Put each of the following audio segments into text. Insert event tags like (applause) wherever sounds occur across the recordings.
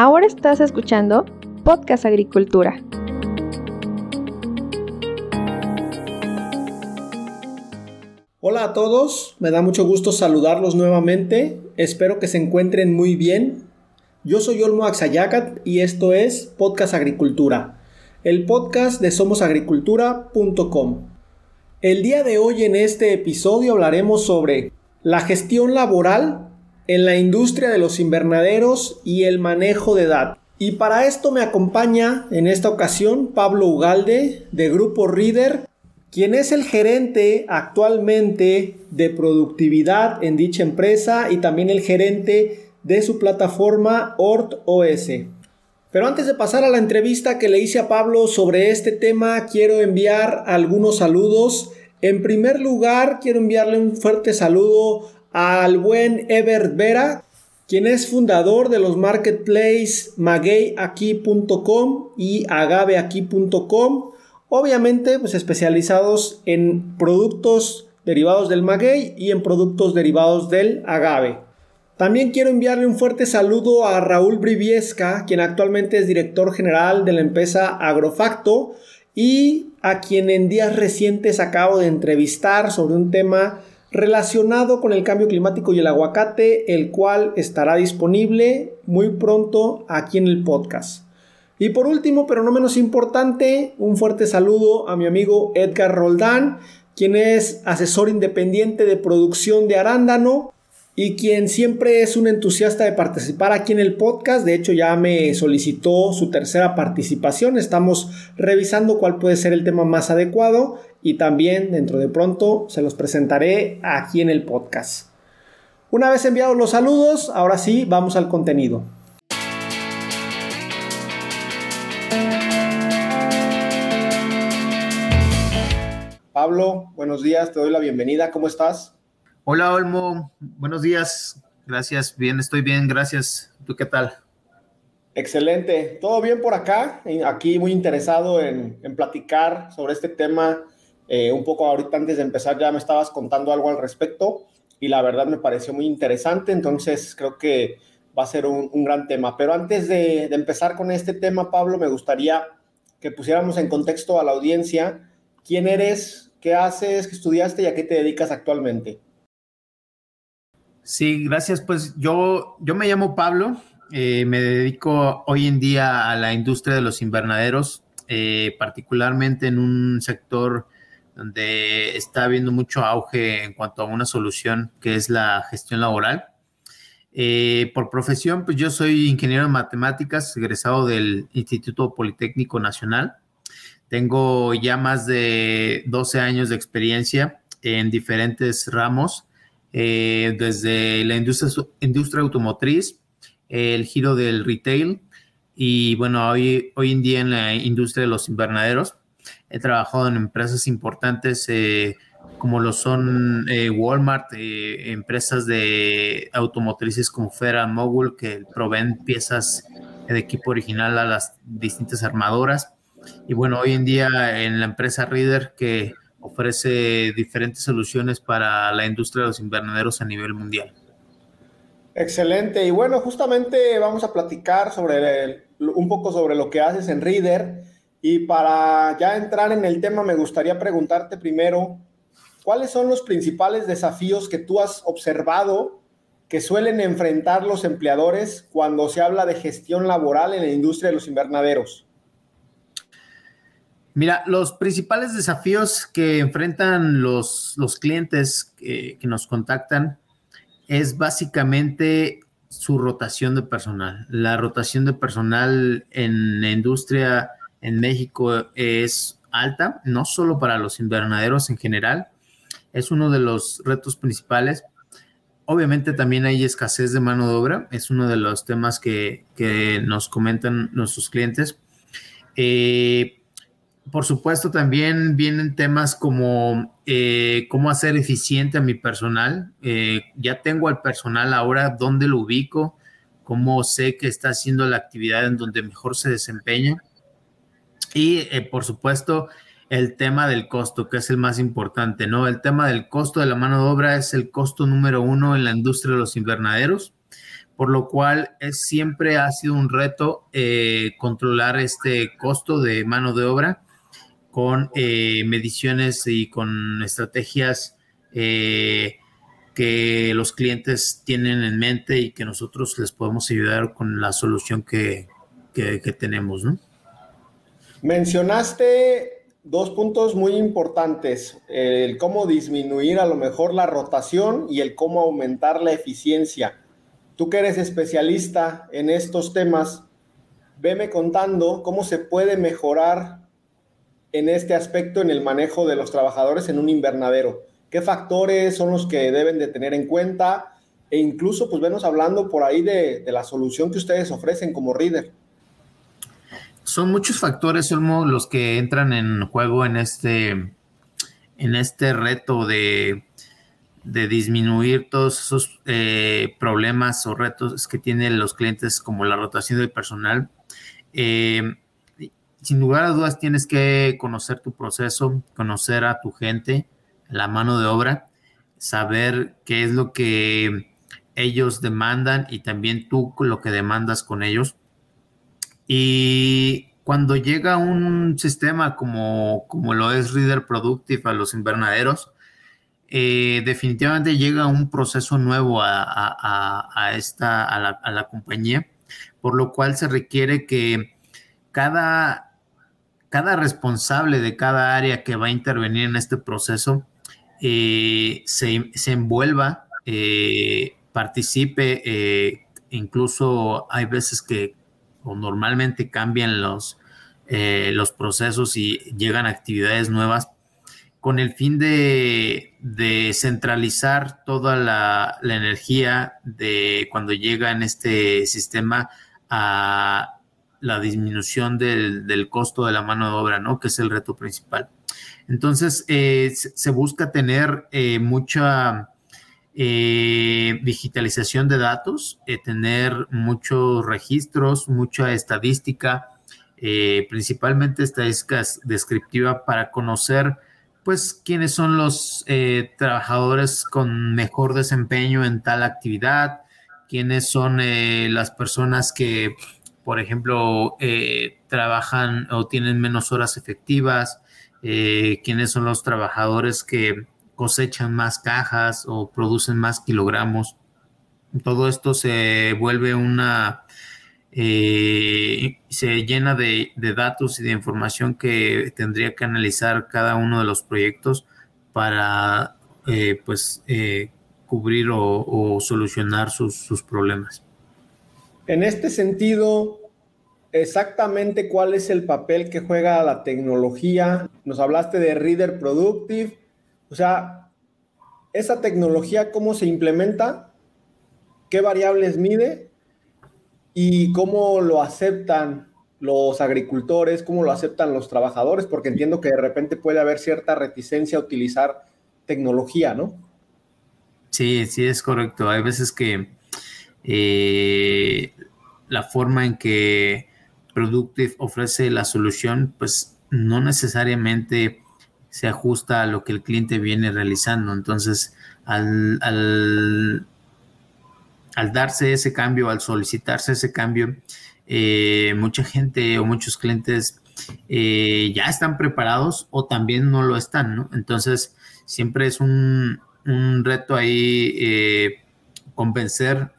Ahora estás escuchando Podcast Agricultura. Hola a todos, me da mucho gusto saludarlos nuevamente. Espero que se encuentren muy bien. Yo soy Olmo Axayacat y esto es Podcast Agricultura, el podcast de somosagricultura.com. El día de hoy en este episodio hablaremos sobre la gestión laboral en la industria de los invernaderos y el manejo de datos. Y para esto me acompaña en esta ocasión Pablo Ugalde de Grupo Reader, quien es el gerente actualmente de productividad en dicha empresa y también el gerente de su plataforma ORT-OS. Pero antes de pasar a la entrevista que le hice a Pablo sobre este tema, quiero enviar algunos saludos. En primer lugar, quiero enviarle un fuerte saludo al buen Ebert Vera, quien es fundador de los marketplaces magueyaquí.com y agaveaquí.com, obviamente pues especializados en productos derivados del maguey y en productos derivados del agave. También quiero enviarle un fuerte saludo a Raúl Briviesca, quien actualmente es director general de la empresa Agrofacto y a quien en días recientes acabo de entrevistar sobre un tema relacionado con el cambio climático y el aguacate, el cual estará disponible muy pronto aquí en el podcast. Y por último, pero no menos importante, un fuerte saludo a mi amigo Edgar Roldán, quien es asesor independiente de producción de arándano y quien siempre es un entusiasta de participar aquí en el podcast. De hecho, ya me solicitó su tercera participación. Estamos revisando cuál puede ser el tema más adecuado y también dentro de pronto se los presentaré aquí en el podcast. Una vez enviados los saludos, ahora sí, vamos al contenido. Pablo, buenos días, te doy la bienvenida, ¿cómo estás? Hola Olmo, buenos días. Gracias, bien, estoy bien, gracias. ¿Tú qué tal? Excelente, todo bien por acá. Aquí muy interesado en, platicar sobre este tema. Eh, un poco ahorita antes de empezar ya me estabas contando algo al respecto y la verdad me pareció muy interesante, entonces creo que va a ser un, gran tema. Pero antes de, empezar con este tema, Pablo, me gustaría que pusiéramos en contexto a la audiencia quién eres, qué haces, qué estudiaste y a qué te dedicas actualmente. Sí, gracias. Pues yo, yo me llamo Pablo, eh, me dedico hoy en día a la industria de los invernaderos, eh, particularmente en un sector donde está habiendo mucho auge en cuanto a una solución que es la gestión laboral. Eh, por profesión, pues yo soy ingeniero en matemáticas, egresado del Instituto Politécnico Nacional. Tengo ya más de 12 años de experiencia en diferentes ramos eh, desde la industria, industria automotriz, el giro del retail y bueno, hoy, hoy en día en la industria de los invernaderos. He trabajado en empresas importantes eh, como lo son eh, Walmart, empresas de automotrices como Federal Mogul que proveen piezas de equipo original a las distintas armadoras. Y bueno, hoy en día en la empresa Reader que ofrece diferentes soluciones para la industria de los invernaderos a nivel mundial. Excelente. Y bueno, justamente vamos a platicar sobre un poco sobre lo que haces en Reader. Y para ya entrar en el tema, me gustaría preguntarte primero, ¿cuáles son los principales desafíos que tú has observado que suelen enfrentar los empleadores cuando se habla de gestión laboral en la industria de los invernaderos? Mira, los principales desafíos que enfrentan los, los clientes que, nos contactan es básicamente su rotación de personal. La rotación de personal en la industria en México es alta, no solo para los invernaderos en general, es uno de los retos principales. Obviamente también hay escasez de mano de obra, es uno de los temas que, que nos comentan nuestros clientes. Eh, por supuesto, también vienen temas como eh, cómo hacer eficiente a mi personal. Eh, ya tengo al personal ahora, ¿dónde lo ubico? ¿Cómo sé que está haciendo la actividad en donde mejor se desempeña? Y, eh, por supuesto, el tema del costo, que es el más importante, ¿no? El tema del costo de la mano de obra es el costo número uno en la industria de los invernaderos por lo cual es, siempre ha sido un reto eh, controlar este costo de mano de obra con eh, mediciones y con estrategias que los clientes tienen en mente y que nosotros les podemos ayudar con la solución que, que, que tenemos, ¿no? Mencionaste dos puntos muy importantes, el cómo disminuir a lo mejor la rotación y el cómo aumentar la eficiencia. Tú que eres especialista en estos temas, veme contando cómo se puede mejorar en este aspecto en el manejo de los trabajadores en un invernadero. ¿Qué factores son los que deben de tener en cuenta? E incluso, pues, venos hablando por ahí de, de la solución que ustedes ofrecen como Reader son muchos factores, los que entran en juego en este, en este reto de, disminuir todos esos eh, problemas o retos que tienen los clientes, como la rotación del personal. Eh, sin lugar a dudas, tienes que conocer tu proceso, conocer a tu gente, la mano de obra, saber qué es lo que ellos demandan y también tú lo que demandas con ellos y cuando llega un sistema como, como lo es Reader Productive a los invernaderos, eh, definitivamente llega un proceso nuevo a, esta, a la, compañía, por lo cual se requiere que cada, cada responsable de cada área que va a intervenir en este proceso eh, se, envuelva, eh, participe, incluso hay veces que o normalmente cambian los, eh, los procesos y llegan actividades nuevas con el fin de, centralizar toda la, energía de cuando llega en este sistema a la disminución del, costo de la mano de obra, ¿no? Que es el reto principal. Entonces, eh, se busca tener eh, mucha eh, digitalización de datos, eh, tener muchos registros, mucha estadística, eh, principalmente estadísticas descriptivas para conocer pues quiénes son los trabajadores con mejor desempeño en tal actividad, quiénes son las personas que, por ejemplo, trabajan o tienen menos horas efectivas, quiénes son los trabajadores que cosechan más cajas o producen más kilogramos. Todo esto se vuelve una, eh, se llena de, datos y de información que tendría que analizar cada uno de los proyectos para eh, pues eh, cubrir o, solucionar sus, sus, problemas. En este sentido, exactamente cuál es el papel que juega la tecnología. Nos hablaste de Reader Productive, o sea, esa tecnología, ¿cómo se implementa? ¿Qué variables mide? ¿Y cómo lo aceptan los agricultores? ¿Cómo lo aceptan los trabajadores? Porque entiendo que de repente puede haber cierta reticencia a utilizar tecnología, ¿no? Sí, sí, es correcto. Hay veces que eh, la forma en que Productive ofrece la solución, pues no necesariamente se ajusta a lo que el cliente viene realizando. Entonces, al, al, darse ese cambio, al solicitarse ese cambio, eh, mucha gente o muchos clientes eh, ya están preparados o también no lo están. Entonces, siempre es un, reto ahí eh, convencer,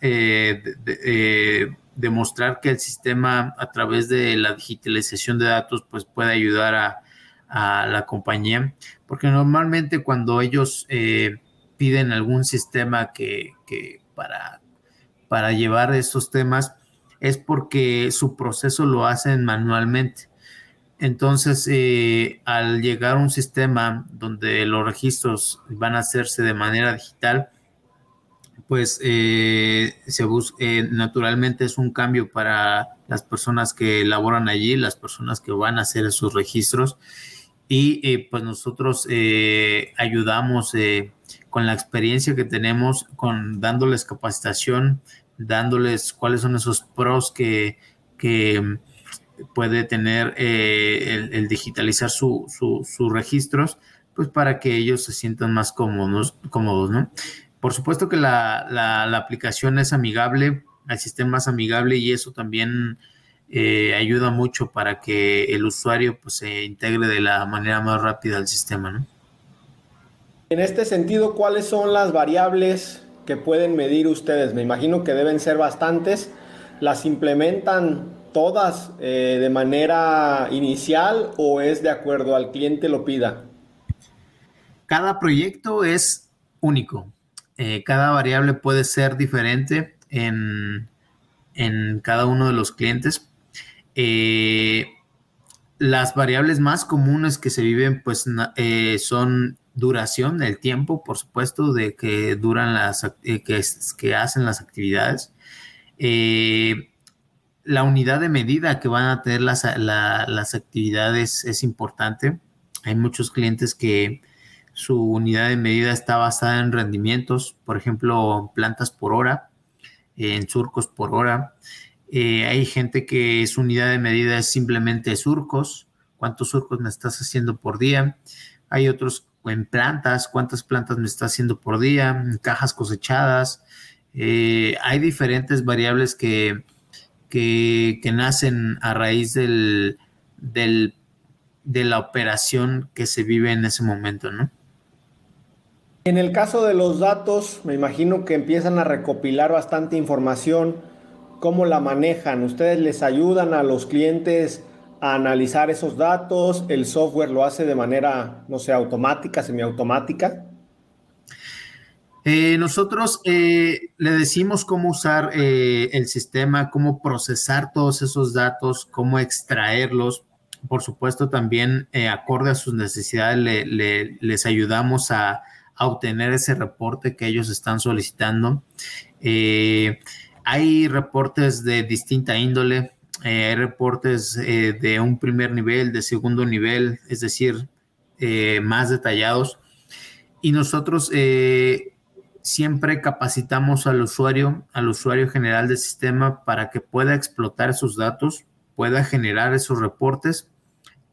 demostrar que el sistema a través de la digitalización de datos pues puede ayudar a, a la compañía, porque normalmente cuando ellos eh, piden algún sistema que, para, para llevar estos temas es porque su proceso lo hacen manualmente. Entonces, eh, al llegar a un sistema donde los registros van a hacerse de manera digital, pues eh, se naturalmente es un cambio para las personas que laboran allí, las personas que van a hacer esos registros y eh, pues nosotros eh, ayudamos eh, con la experiencia que tenemos, con dándoles capacitación, dándoles cuáles son esos pros que, puede tener el, digitalizar sus registros, pues para que ellos se sientan más cómodos, cómodos ¿no? Por supuesto que la, la, aplicación es amigable, al sistema más amigable y eso también eh, ayuda mucho para que el usuario pues, se integre de la manera más rápida al sistema. ¿no? En este sentido, ¿cuáles son las variables que pueden medir ustedes? Me imagino que deben ser bastantes. ¿Las implementan todas eh, de manera inicial o es de acuerdo al cliente lo pida? Cada proyecto es único. Eh, cada variable puede ser diferente en, cada uno de los clientes. Eh, las variables más comunes que se viven pues son duración, el tiempo, por supuesto, de que duran las que, que hacen las actividades la unidad de medida que van a tener las, actividades es importante. Hay muchos clientes que su unidad de medida está basada en rendimientos, por ejemplo, plantas por hora, en surcos por hora. Eh, hay gente que su unidad de medida es simplemente surcos, cuántos surcos me estás haciendo por día. Hay otros en plantas, cuántas plantas me estás haciendo por día, en cajas cosechadas. Eh, hay diferentes variables que que, nacen a raíz del, de la operación que se vive en ese momento, ¿no? En el caso de los datos, me imagino que empiezan a recopilar bastante información. ¿Cómo la manejan? ¿Ustedes les ayudan a los clientes a analizar esos datos? ¿El software lo hace de manera, no sé, automática, semiautomática? Eh, nosotros eh, le decimos cómo usar eh, el sistema, cómo procesar todos esos datos, cómo extraerlos. Por supuesto, también acorde a sus necesidades, les ayudamos a, obtener ese reporte que ellos están solicitando. Hay reportes de distinta índole, hay reportes de un primer nivel, de segundo nivel, es decir, más detallados. Y nosotros siempre capacitamos al usuario, al usuario general del sistema para que pueda explotar esos datos, pueda generar esos reportes,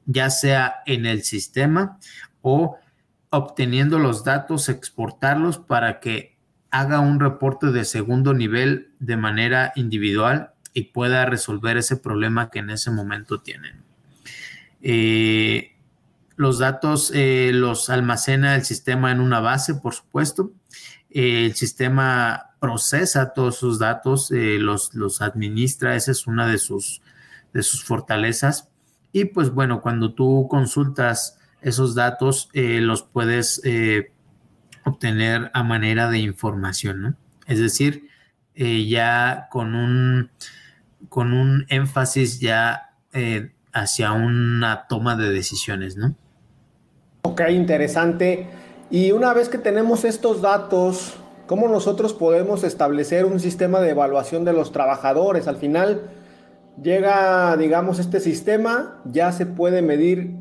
ya sea en el sistema o obteniendo los datos, exportarlos para que haga un reporte de segundo nivel de manera individual y pueda resolver ese problema que en ese momento tienen. Eh, los datos eh, los almacena el sistema en una base, por supuesto, el sistema procesa todos sus datos, eh, los, los, administra, esa es una de sus, de sus fortalezas. Y pues bueno, cuando tú consultas esos datos, eh, los puedes eh, obtener a manera de información, ¿no? Es decir, ya con un, con un énfasis ya hacia una toma de decisiones, ¿no? Ok, interesante. Y una vez que tenemos estos datos, ¿cómo nosotros podemos establecer un sistema de evaluación de los trabajadores? Al final llega, digamos, este sistema, ya se puede medir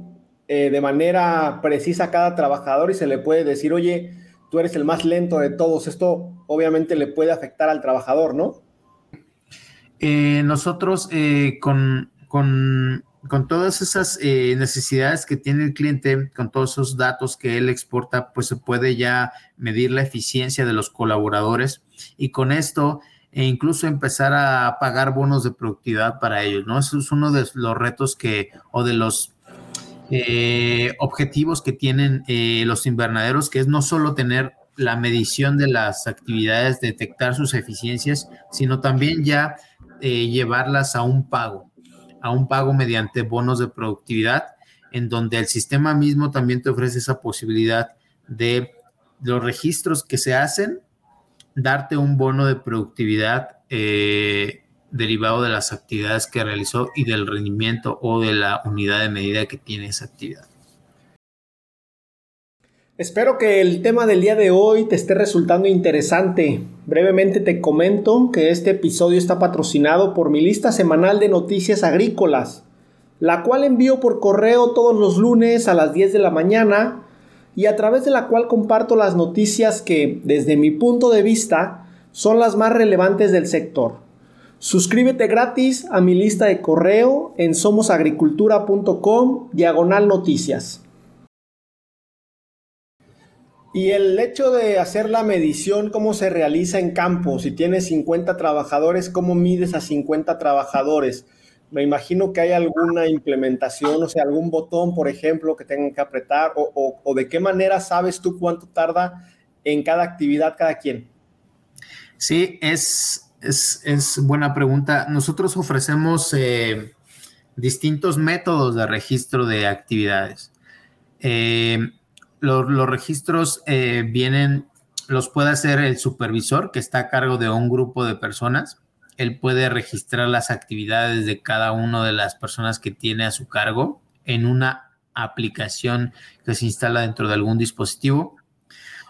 eh, de manera precisa cada trabajador y se le puede decir, oye, tú eres el más lento de todos. Esto obviamente le puede afectar al trabajador, ¿no? Eh, nosotros eh, con, con con todas esas eh, necesidades que tiene el cliente, con todos esos datos que él exporta, pues se puede ya medir la eficiencia de los colaboradores y con esto e incluso empezar a pagar bonos de productividad para ellos, ¿no? Eso es uno de los retos que, o de los eh, objetivos que tienen eh, los invernaderos, que es no solo tener la medición de las actividades, detectar sus eficiencias, sino también ya llevarlas a un pago a un pago mediante bonos de productividad, en donde el sistema mismo también te ofrece esa posibilidad de los registros que se hacen, darte un bono de productividad eh, derivado de las actividades que realizó y del rendimiento o de la unidad de medida que tiene esa actividad. Espero que el tema del día de hoy te esté resultando interesante. Brevemente te comento que este episodio está patrocinado por mi lista semanal de noticias agrícolas, la cual envío por correo todos los lunes a las 10 de la mañana y a través de la cual comparto las noticias que, desde mi punto de vista, son las más relevantes del sector. Suscríbete gratis a mi lista de correo en somosagricultura.com diagonal noticias. Y el hecho de hacer la medición, ¿cómo se realiza en campo? Si tienes 50 trabajadores, ¿cómo mides a 50 trabajadores? Me imagino que hay alguna implementación, o sea, algún botón, por ejemplo, que tengan que apretar, o, de qué manera sabes tú cuánto tarda en cada actividad cada quien. Sí, es, es, buena pregunta. Nosotros ofrecemos eh, distintos métodos de registro de actividades. Eh, los, registros eh, vienen, los puede hacer el supervisor que está a cargo de un grupo de personas. Él puede registrar las actividades de cada una de las personas que tiene a su cargo en una aplicación que se instala dentro de algún dispositivo.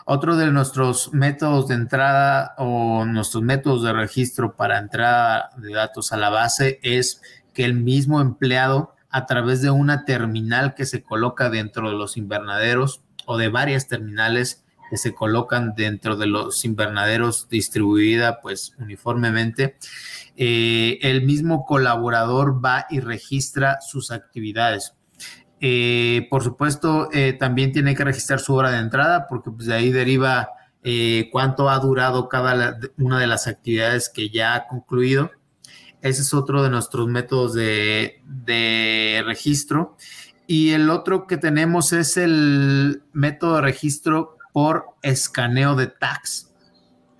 Otro de nuestros métodos de entrada o nuestros métodos de registro para entrada de datos a la base es que el mismo empleado a través de una terminal que se coloca dentro de los invernaderos o de varias terminales que se colocan dentro de los invernaderos distribuida pues uniformemente, eh, el mismo colaborador va y registra sus actividades. Eh, por supuesto, eh, también tiene que registrar su hora de entrada porque pues, de ahí deriva cuánto ha durado cada una de las actividades que ya ha concluido. Ese es otro de nuestros métodos de, de registro. Y el otro que tenemos es el método de registro por escaneo de tags.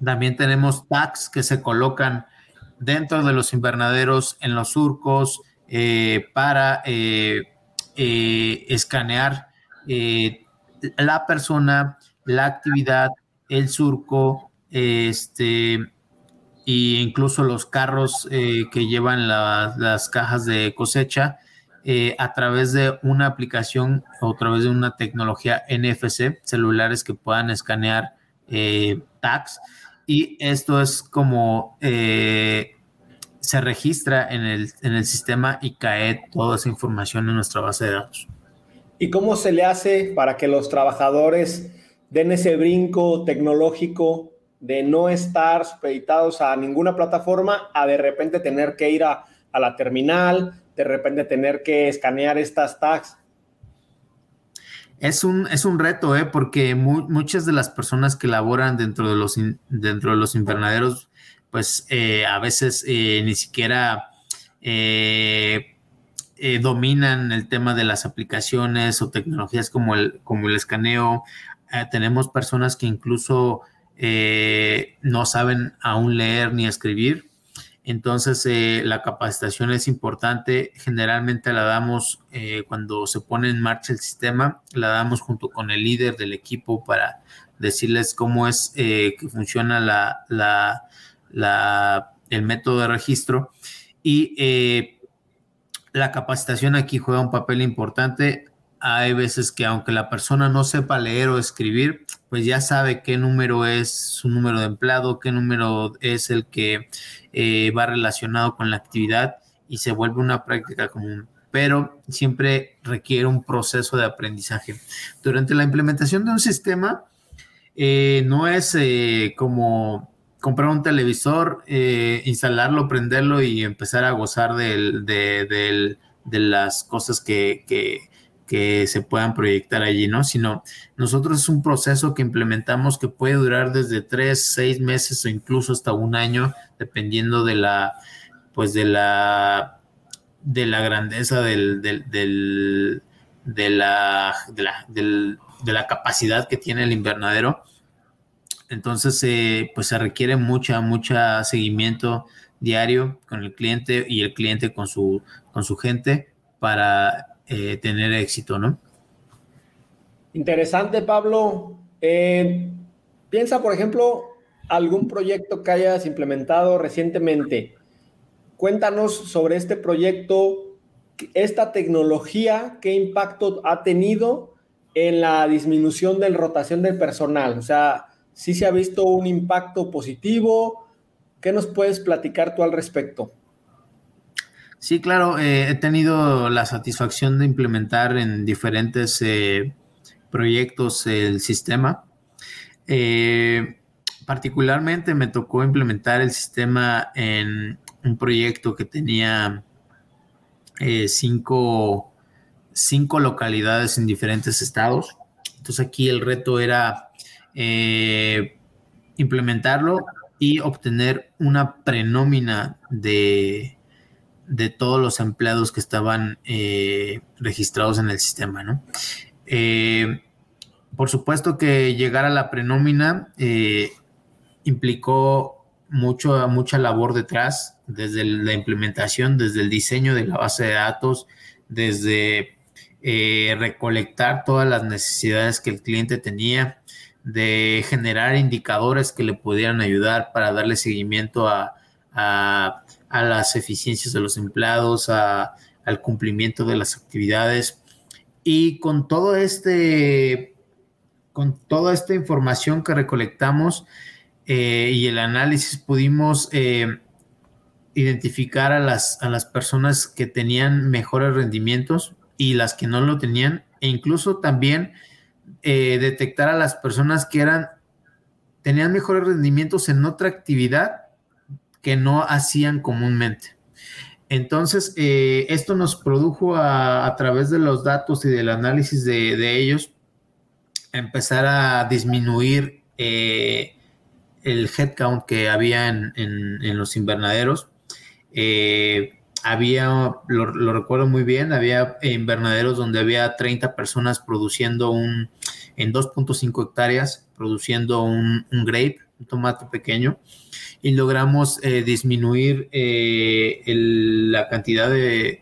También tenemos tags que se colocan dentro de los invernaderos, en los surcos, eh, para eh, eh, escanear la persona, la actividad, el surco, este, e incluso los carros que llevan las cajas de cosecha eh, a través de una aplicación o a través de una tecnología NFC, celulares que puedan escanear eh, tags. Y esto es como eh, se registra en el, en el sistema y cae toda esa información en nuestra base de datos. ¿Y cómo se le hace para que los trabajadores den ese brinco tecnológico de no estar supeditados a ninguna plataforma a de repente tener que ir a, a la terminal, de repente tener que escanear estas tags? Es un, es un reto, ¿eh? porque muchas de las personas que laboran dentro de los, dentro de los invernaderos, pues eh, a veces eh, ni siquiera eh, dominan el tema de las aplicaciones o tecnologías como el, como el escaneo. tenemos personas que incluso no saben aún leer ni escribir entonces, la capacitación es importante. Generalmente la damos cuando se pone en marcha el sistema, la damos junto con el líder del equipo para decirles cómo es que funciona el método de registro. Y la capacitación aquí juega un papel importante hay veces que aunque la persona no sepa leer o escribir, pues ya sabe qué número es su número de empleado, qué número es el que eh, va relacionado con la actividad y se vuelve una práctica común. Pero siempre requiere un proceso de aprendizaje. Durante la implementación de un sistema, eh, no es eh, como comprar un televisor, instalarlo, prenderlo y empezar a gozar de, las cosas que, que se puedan proyectar allí, ¿no? Sino nosotros es un proceso que implementamos que puede durar desde tres, seis meses o incluso hasta un año, dependiendo de la, pues de la, de la grandeza del, del, de, la, de, la, de la capacidad que tiene el invernadero. Entonces, eh, pues se requiere mucha, mucha seguimiento diario con el cliente y el cliente con su, con su gente para eh, tener éxito, ¿no? Interesante, Pablo. Eh, piensa, por ejemplo, algún proyecto que hayas implementado recientemente. Cuéntanos sobre este proyecto, esta tecnología, qué impacto ha tenido en la disminución de la rotación del personal. O sea, si se ha visto un impacto positivo. ¿Qué nos puedes platicar tú al respecto? Sí, claro, eh, he tenido la satisfacción de implementar en diferentes eh, proyectos el sistema. Eh, particularmente me tocó implementar el sistema en un proyecto que tenía cinco, cinco, localidades en diferentes estados. Entonces aquí el reto era eh, implementarlo y obtener una prenómina de, de todos los empleados que estaban eh, registrados en el sistema, ¿no? Eh, por supuesto que llegar a la prenómina implicó mucho, mucha labor detrás, desde la implementación, desde el diseño de la base de datos, desde recolectar todas las necesidades que el cliente tenía, de generar indicadores que le pudieran ayudar para darle seguimiento a, las eficiencias de los empleados, al cumplimiento de las actividades. Y con todo este, con toda esta información que recolectamos eh, y el análisis, pudimos eh, identificar a las, a las personas que tenían mejores rendimientos y las que no lo tenían, e incluso también eh, detectar a las personas que eran, tenían mejores rendimientos en otra actividad que no hacían comúnmente. Entonces, eh, esto nos produjo a, través de los datos y del análisis de, ellos, empezar a disminuir eh, el headcount que había en, en los invernaderos había, lo, recuerdo muy bien, había invernaderos donde había 30 personas produciendo un, en 2.5 hectáreas, produciendo un, grape, un tomate pequeño, y logramos eh, disminuir eh, la cantidad de,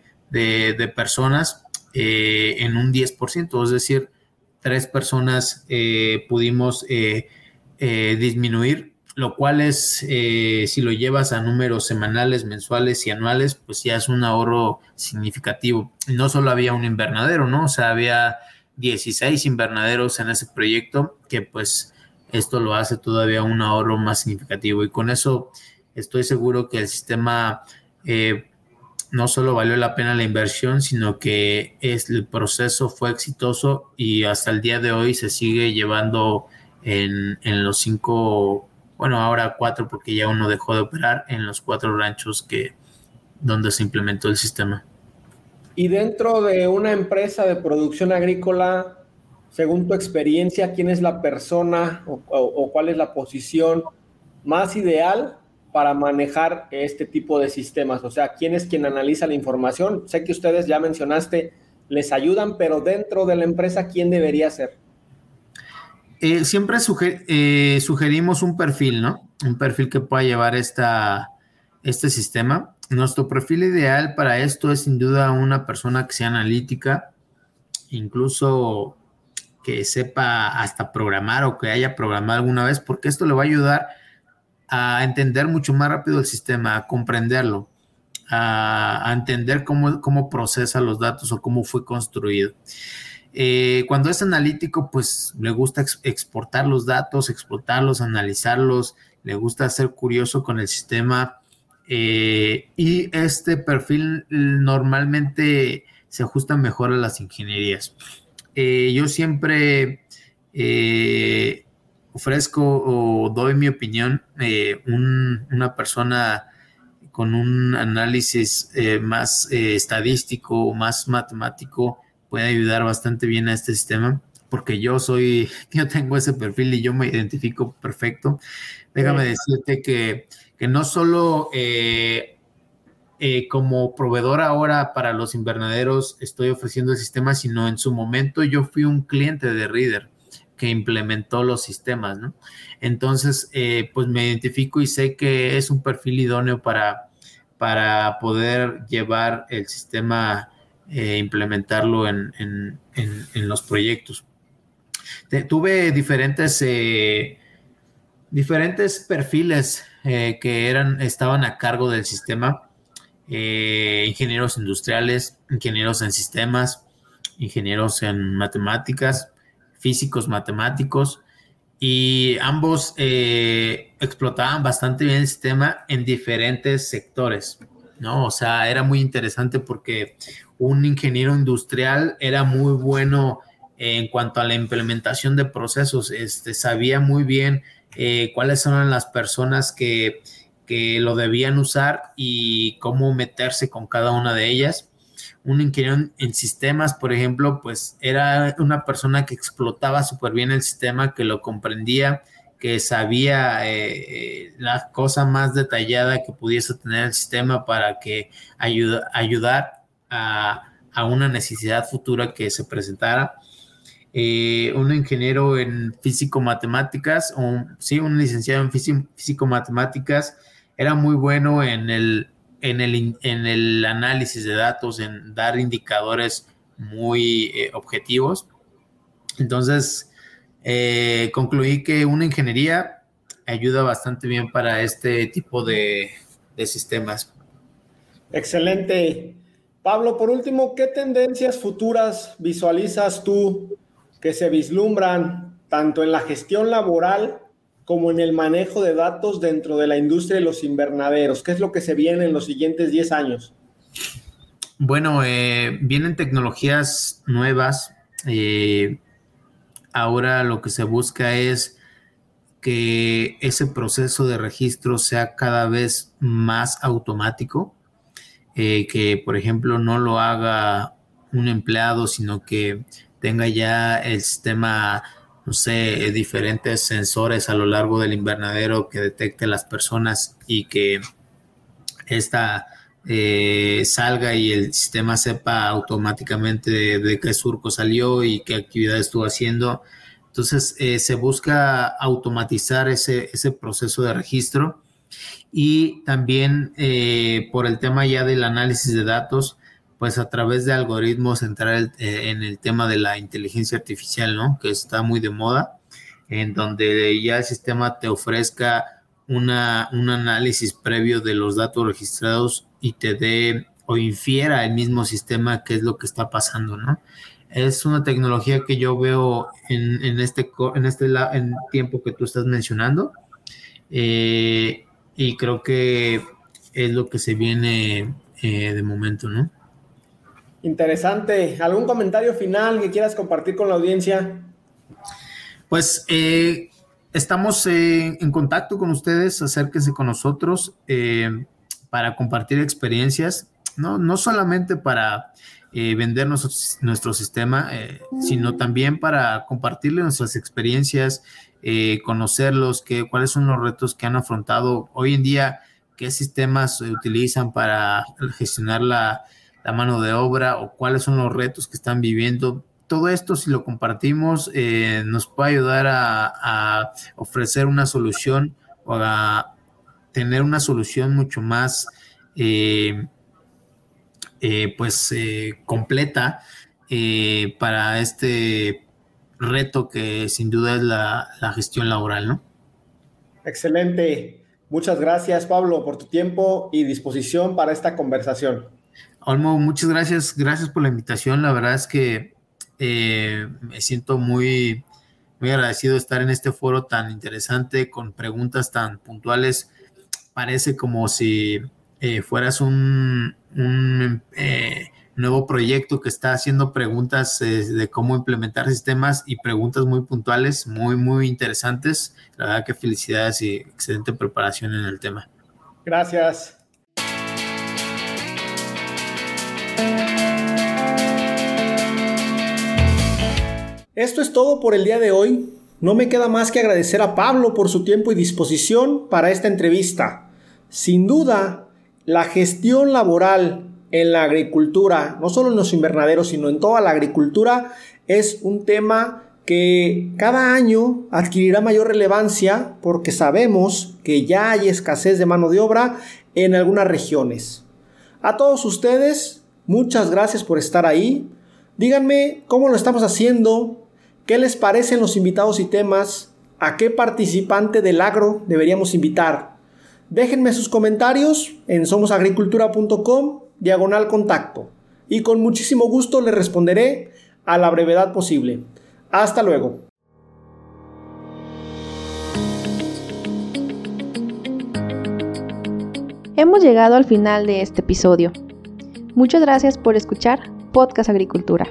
personas eh, en un 10%, es decir, tres personas pudimos disminuir lo cual es, si lo llevas a números semanales, mensuales y anuales, pues ya es un ahorro significativo. no solo había un invernadero, ¿no? O sea, había 16 invernaderos en ese proyecto, que pues esto lo hace todavía un ahorro más significativo. Y con eso estoy seguro que el sistema eh, no solo valió la pena la inversión, sino que es, el proceso fue exitoso y hasta el día de hoy se sigue llevando en, en los cinco bueno, ahora cuatro porque ya uno dejó de operar en los cuatro ranchos que donde se implementó el sistema. Y dentro de una empresa de producción agrícola, según tu experiencia, ¿quién es la persona o, cuál es la posición más ideal para manejar este tipo de sistemas? O sea, ¿quién es quien analiza la información? Sé que ustedes ya mencionaste, les ayudan, pero dentro de la empresa, ¿quién debería ser? Eh, siempre eh, sugerimos un perfil, ¿no? Un perfil que pueda llevar esta, este sistema. Nuestro perfil ideal para esto es sin duda una persona que sea analítica, incluso que sepa hasta programar o que haya programado alguna vez, porque esto le va a ayudar a entender mucho más rápido el sistema, a comprenderlo, a, entender cómo, cómo procesa los datos o cómo fue construido. Eh, cuando es analítico, pues le gusta exportar los datos, explotarlos, analizarlos, le gusta ser curioso con el sistema. Eh, y este perfil normalmente se ajusta mejor a las ingenierías. Eh, yo siempre ofrezco o doy mi opinión, una persona con un análisis más estadístico, más matemático, puede ayudar bastante bien a este sistema, porque yo soy, (laughs) yo tengo ese perfil y yo me identifico perfecto. Déjame decirte que, no solo eh, eh, como proveedor ahora para los invernaderos estoy ofreciendo el sistema, sino en su momento yo fui un cliente de Reader que implementó los sistemas, ¿no? Entonces, eh, pues me identifico y sé que es un perfil idóneo para, para poder llevar el sistema eh, implementarlo en, los proyectos. Tuve diferentes, eh, diferentes perfiles eh, que eran, estaban a cargo del sistema, ingenieros industriales, ingenieros en sistemas, ingenieros en matemáticas, físicos matemáticos, y ambos explotaban bastante bien el sistema en diferentes sectores. ¿no? O sea, era muy interesante porque un ingeniero industrial era muy bueno en cuanto a la implementación de procesos, este, sabía muy bien eh, cuáles eran las personas que, que, lo debían usar y cómo meterse con cada una de ellas. un ingeniero en sistemas, por ejemplo, pues era una persona que explotaba súper bien el sistema, que lo comprendía, que sabía eh, la cosa más detallada que pudiese tener el sistema para que ayuda, ayudar a, una necesidad futura que se presentara. Eh, un ingeniero en físico-matemáticas, o sí, un licenciado en físico-matemáticas, era muy bueno en el, en el, en el análisis de datos, en dar indicadores muy eh, objetivos. Entonces, eh, concluí que una ingeniería ayuda bastante bien para este tipo de, de sistemas. Excelente. Pablo, por último, ¿qué tendencias futuras visualizas tú que se vislumbran tanto en la gestión laboral como en el manejo de datos dentro de la industria de los invernaderos? ¿Qué es lo que se viene en los siguientes 10 años? Bueno, eh, vienen tecnologías nuevas. Eh, ahora lo que se busca es que ese proceso de registro sea cada vez más automático, eh, que por ejemplo no lo haga un empleado, sino que tenga ya el sistema no sé, diferentes sensores a lo largo del invernadero que detecte las personas y que esta eh, salga y el sistema sepa automáticamente de, qué surco salió y qué actividad estuvo haciendo. Entonces eh, se busca automatizar ese, ese, proceso de registro y también eh, por el tema ya del análisis de datos, pues a través de algoritmos entrar eh, en el tema de la inteligencia artificial, ¿no? Que está muy de moda, en donde ya el sistema te ofrezca una, un análisis previo de los datos registrados y te dé o infiera el mismo sistema qué es lo que está pasando, ¿no? Es una tecnología que yo veo en, en este, en este tiempo que tú estás mencionando eh, y creo que es lo que se viene eh, de momento, ¿no? Interesante. ¿Algún comentario final que quieras compartir con la audiencia? Pues eh, estamos eh, en contacto con ustedes, acérquense con nosotros eh, para compartir experiencias, no, no solamente para vender nuestro, sistema, sino también para compartirle nuestras experiencias, conocerlos, que, cuáles son los retos que han afrontado hoy en día, qué sistemas se utilizan para gestionar la la mano de obra o cuáles son los retos que están viviendo. Todo esto, si lo compartimos, eh, nos puede ayudar a, ofrecer una solución o a tener una solución mucho más, eh, eh, pues, completa para este reto que sin duda es la, la gestión laboral, ¿no? Excelente. Muchas gracias, Pablo, por tu tiempo y disposición para esta conversación. Olmo, muchas gracias, gracias por la invitación. La verdad es que eh, me siento muy, muy agradecido de estar en este foro tan interesante, con preguntas tan puntuales. Parece como si eh, fueras un, eh, nuevo proyecto que está haciendo preguntas de cómo implementar sistemas y preguntas muy puntuales, muy, muy interesantes. La verdad que felicidades y excelente preparación en el tema. Gracias. Esto es todo por el día de hoy. No me queda más que agradecer a Pablo por su tiempo y disposición para esta entrevista. Sin duda, la gestión laboral en la agricultura, no solo en los invernaderos, sino en toda la agricultura, es un tema que cada año adquirirá mayor relevancia porque sabemos que ya hay escasez de mano de obra en algunas regiones. A todos ustedes, muchas gracias por estar ahí. Díganme cómo lo estamos haciendo, ¿Qué les parecen los invitados y temas? ¿A qué participante del agro deberíamos invitar? Déjenme sus comentarios en somosagricultura.com diagonal contacto y con muchísimo gusto les responderé a la brevedad posible. Hasta luego. Hemos llegado al final de este episodio. Muchas gracias por escuchar Podcast Agricultura.